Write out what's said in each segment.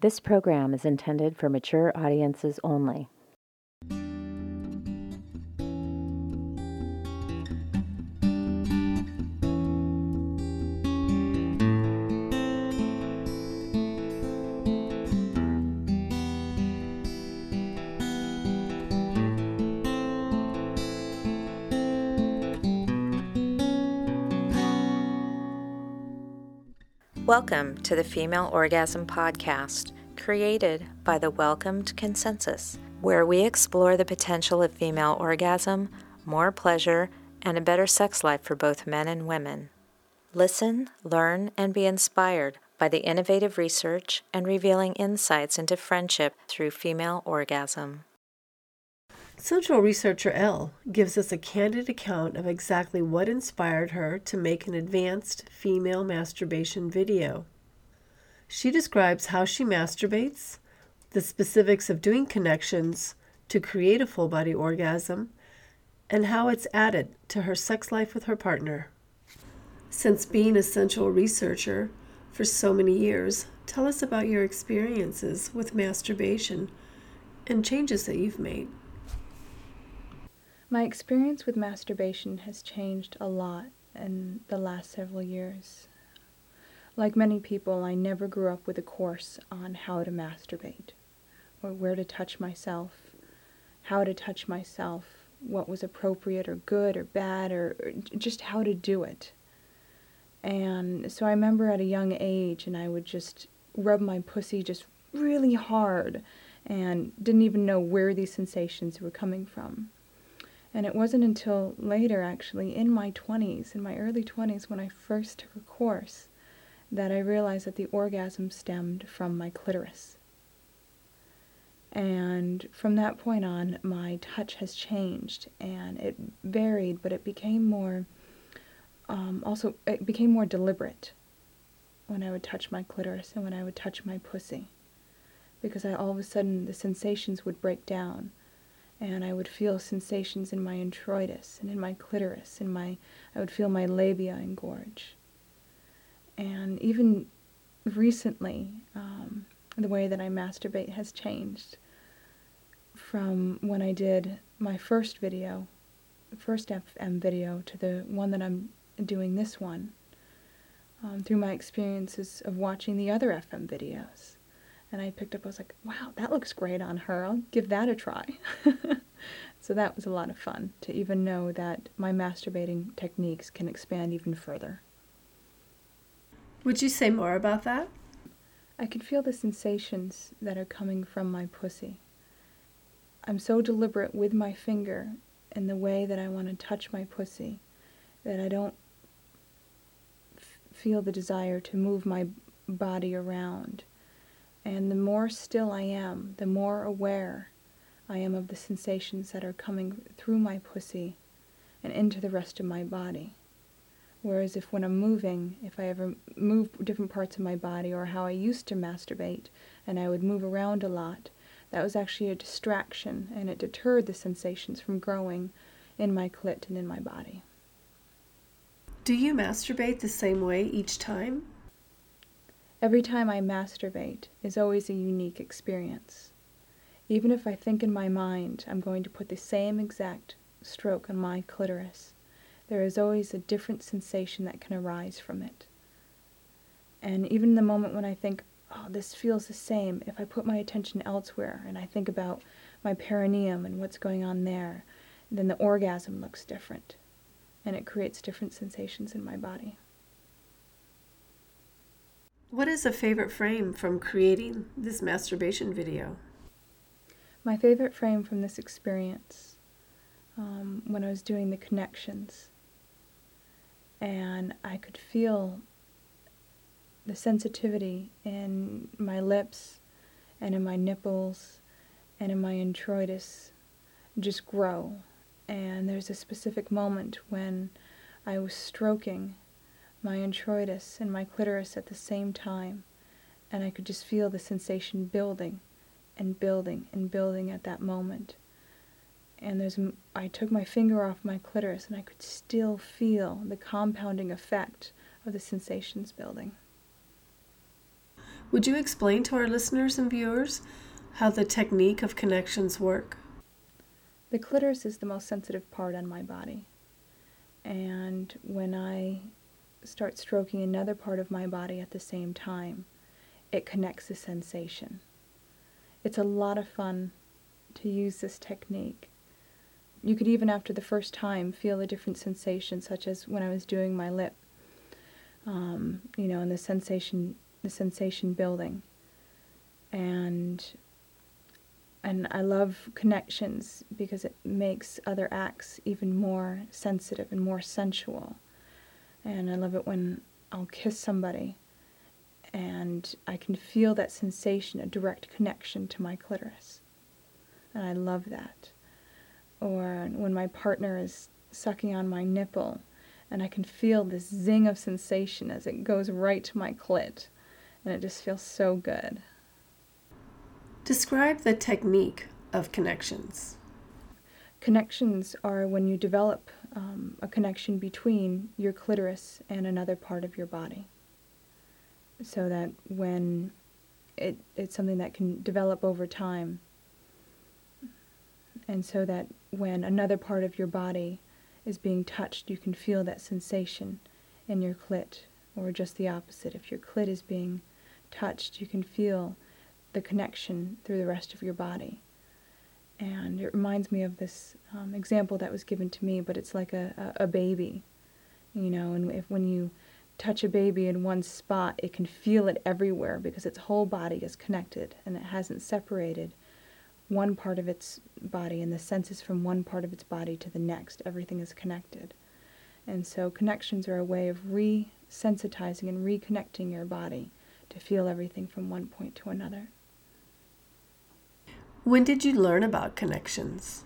This program is intended for mature audiences only. Welcome to the Female Orgasm Podcast, created by the Welcomed Consensus, where we explore the potential of female orgasm, more pleasure, and a better sex life for both men and women. Listen, learn, and be inspired by the innovative research and revealing insights into friendship through female orgasm. Sensual researcher Elle gives us a candid account of exactly what inspired her to make an advanced female masturbation video. She describes how she masturbates, the specifics of doing connections to create a full body orgasm, and how it's added to her sex life with her partner. Since being a sensual researcher for so many years, tell us about your experiences with masturbation and changes that you've made. My experience with masturbation has changed a lot in the last several years. Like many people, I never grew up with a course on how to masturbate, or where to touch myself, how to touch myself, what was appropriate or good or bad, or, or just how to do it. And so I remember at a young age, and I would just rub my pussy just really hard and didn't even know where these sensations were coming from. And it wasn't until later, actually, in my 20s, in my early 20s, when I first took a course, that I realized that the orgasm stemmed from my clitoris. And from that point on, my touch has changed, and it varied, but it became more, um, also, it became more deliberate when I would touch my clitoris and when I would touch my pussy. Because I all of a sudden, the sensations would break down and I would feel sensations in my introitus and in my clitoris, and my I would feel my labia engorge. And even recently, um, the way that I masturbate has changed from when I did my first video, first FM video, to the one that I'm doing this one, um, through my experiences of watching the other FM videos and I picked up, I was like, wow, that looks great on her. I'll give that a try. so that was a lot of fun to even know that my masturbating techniques can expand even further. Would you say more about that? I can feel the sensations that are coming from my pussy. I'm so deliberate with my finger in the way that I want to touch my pussy that I don't f- feel the desire to move my body around and the more still I am, the more aware I am of the sensations that are coming through my pussy and into the rest of my body. Whereas if when I'm moving, if I ever move different parts of my body or how I used to masturbate and I would move around a lot, that was actually a distraction and it deterred the sensations from growing in my clit and in my body. Do you masturbate the same way each time? Every time I masturbate is always a unique experience. Even if I think in my mind I'm going to put the same exact stroke on my clitoris, there is always a different sensation that can arise from it. And even the moment when I think, oh, this feels the same, if I put my attention elsewhere and I think about my perineum and what's going on there, then the orgasm looks different and it creates different sensations in my body. What is a favorite frame from creating this masturbation video? My favorite frame from this experience um, when I was doing the connections, and I could feel the sensitivity in my lips and in my nipples and in my introitus just grow. And there's a specific moment when I was stroking my introitus and my clitoris at the same time, and I could just feel the sensation building and building and building at that moment. And there's, I took my finger off my clitoris, and I could still feel the compounding effect of the sensations building. Would you explain to our listeners and viewers how the technique of connections work? The clitoris is the most sensitive part on my body. And when I start stroking another part of my body at the same time, it connects the sensation. It's a lot of fun to use this technique. You could even after the first time feel a different sensation, such as when I was doing my lip, um, you know, and the sensation the sensation building. And and I love connections because it makes other acts even more sensitive and more sensual. And I love it when I'll kiss somebody and I can feel that sensation, a direct connection to my clitoris. And I love that. Or when my partner is sucking on my nipple and I can feel this zing of sensation as it goes right to my clit and it just feels so good. Describe the technique of connections. Connections are when you develop um, a connection between your clitoris and another part of your body. So that when it, it's something that can develop over time, and so that when another part of your body is being touched, you can feel that sensation in your clit, or just the opposite. If your clit is being touched, you can feel the connection through the rest of your body. And it reminds me of this um, example that was given to me, but it's like a, a, a baby, you know, and if when you touch a baby in one spot, it can feel it everywhere because its whole body is connected and it hasn't separated one part of its body and the senses from one part of its body to the next. Everything is connected. And so connections are a way of resensitizing and reconnecting your body to feel everything from one point to another. When did you learn about connections?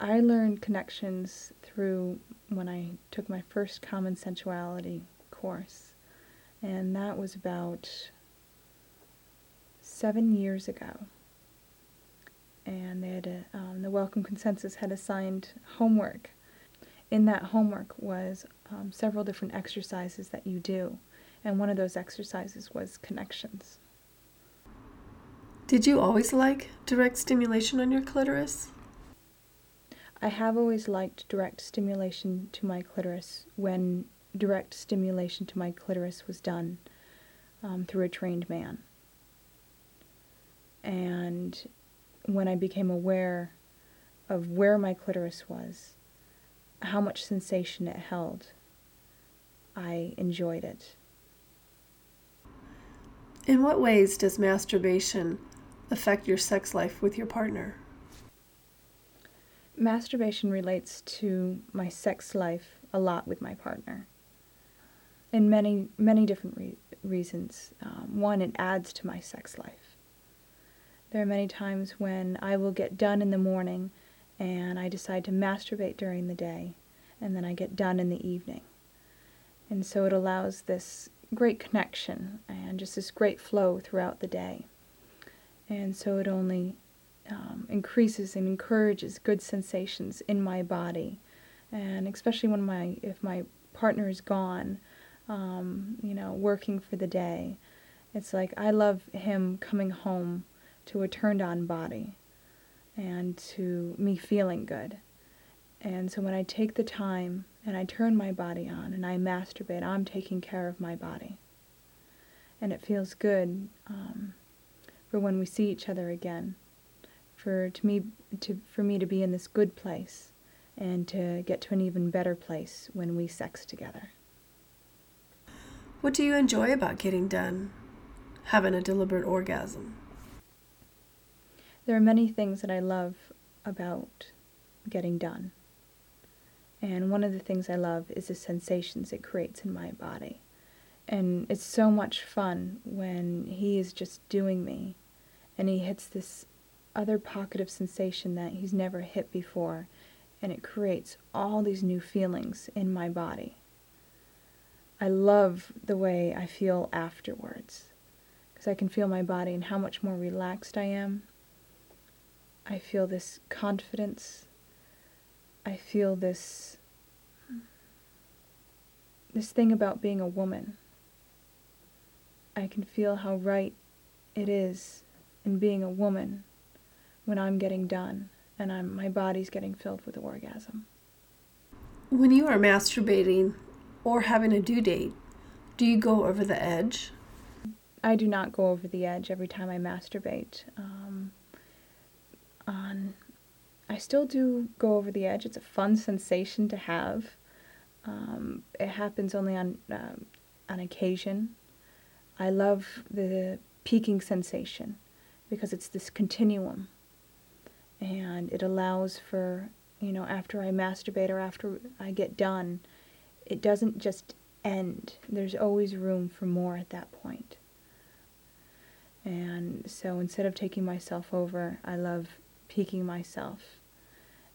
I learned connections through when I took my first common sensuality course, and that was about seven years ago. And they had a, um, the Welcomed Consensus had assigned homework. In that homework was um, several different exercises that you do, and one of those exercises was connections. Did you always like direct stimulation on your clitoris? I have always liked direct stimulation to my clitoris when direct stimulation to my clitoris was done um, through a trained man. And when I became aware of where my clitoris was, how much sensation it held, I enjoyed it. In what ways does masturbation affect your sex life with your partner? Masturbation relates to my sex life a lot with my partner. In many, many different re- reasons. Um, one, it adds to my sex life. There are many times when I will get done in the morning and I decide to masturbate during the day, and then I get done in the evening. And so it allows this great connection and just this great flow throughout the day. And so it only um, increases and encourages good sensations in my body. And especially when my, if my partner is gone, um, you know, working for the day, it's like I love him coming home to a turned on body and to me feeling good. And so when I take the time and I turn my body on and I masturbate, I'm taking care of my body. And it feels good um, for when we see each other again, for to me to for me to be in this good place, and to get to an even better place when we sex together. What do you enjoy about getting done, having a deliberate orgasm? There are many things that I love about getting done. And one of the things I love is the sensations it creates in my body. And it's so much fun when he is just doing me and he hits this other pocket of sensation that he's never hit before. And it creates all these new feelings in my body. I love the way I feel afterwards because I can feel my body and how much more relaxed I am. I feel this confidence. I feel this this thing about being a woman I can feel how right it is in being a woman when I'm getting done and I'm my body's getting filled with orgasm. When you are masturbating or having a due date, do you go over the edge? I do not go over the edge every time I masturbate. Um, on, I still do go over the edge. It's a fun sensation to have. Um, it happens only on um, on occasion. I love the peaking sensation because it's this continuum, and it allows for you know after I masturbate or after I get done, it doesn't just end. There's always room for more at that point. And so instead of taking myself over, I love peaking myself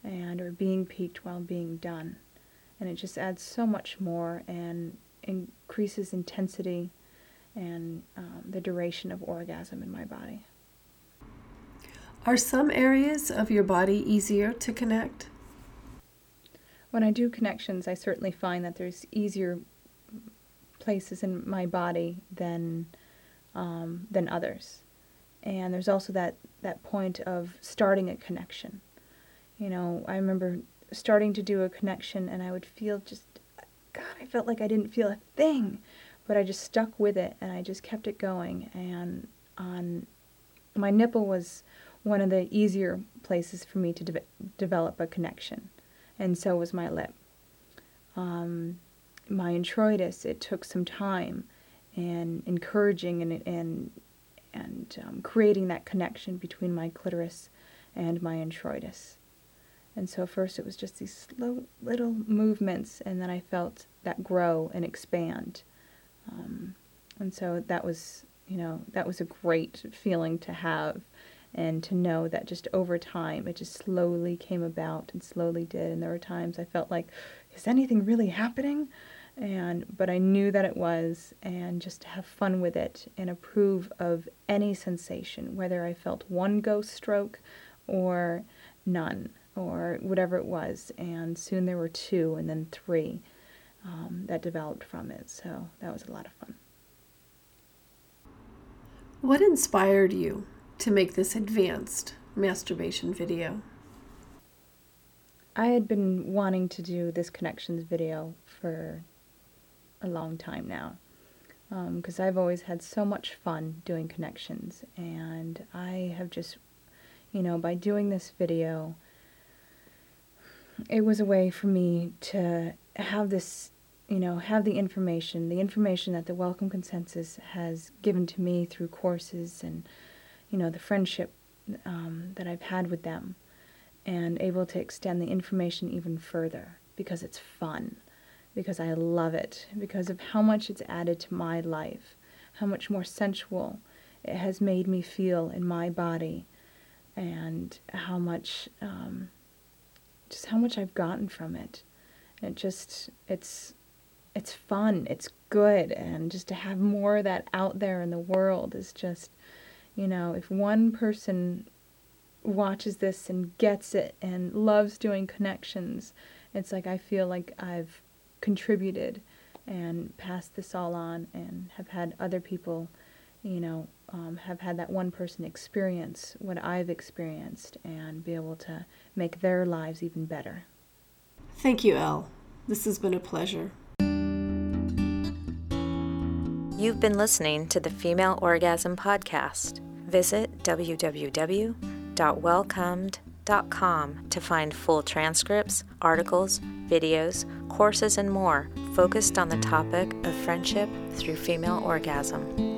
and or being peaked while being done. And it just adds so much more and increases intensity and um, the duration of orgasm in my body. Are some areas of your body easier to connect? When I do connections, I certainly find that there's easier places in my body than um, than others. And there's also that, that point of starting a connection. You know, I remember starting to do a connection and I would feel just, God, I felt like I didn't feel a thing, but I just stuck with it and I just kept it going. And on my nipple was one of the easier places for me to de- develop a connection, and so was my lip. Um, my introitus, it took some time and encouraging and, and, and um, creating that connection between my clitoris and my introitus. And so first it was just these slow little movements, and then I felt that grow and expand. Um, and so that was, you know, that was a great feeling to have and to know that just over time it just slowly came about and slowly did. And there were times I felt like, is anything really happening? and but I knew that it was and just to have fun with it and approve of any sensation whether I felt one ghost stroke or none or whatever it was and soon there were two and then three um, that developed from it so that was a lot of fun what inspired you to make this advanced masturbation video. I had been wanting to do this connections video for a long time now because um, I've always had so much fun doing connections and I have just you know by doing this video it was a way for me to have this you know have the information the information that the Welcomed Consensus has given to me through courses and you know the friendship um, that I've had with them and able to extend the information even further because it's fun because I love it, because of how much it's added to my life, how much more sensual it has made me feel in my body, and how much, um, just how much I've gotten from it. It just, it's, it's fun, it's good, and just to have more of that out there in the world is just, you know, if one person watches this and gets it and loves doing connections, it's like I feel like I've contributed and passed this all on and have had other people, you know, um, have had that one person experience what I've experienced and be able to make their lives even better. Thank you, Elle. This has been a pleasure. You've been listening to the Female Orgasm Podcast. Visit www.welcomed.com to find full transcripts, articles, videos, courses, and more focused on the topic of friendship through female orgasm.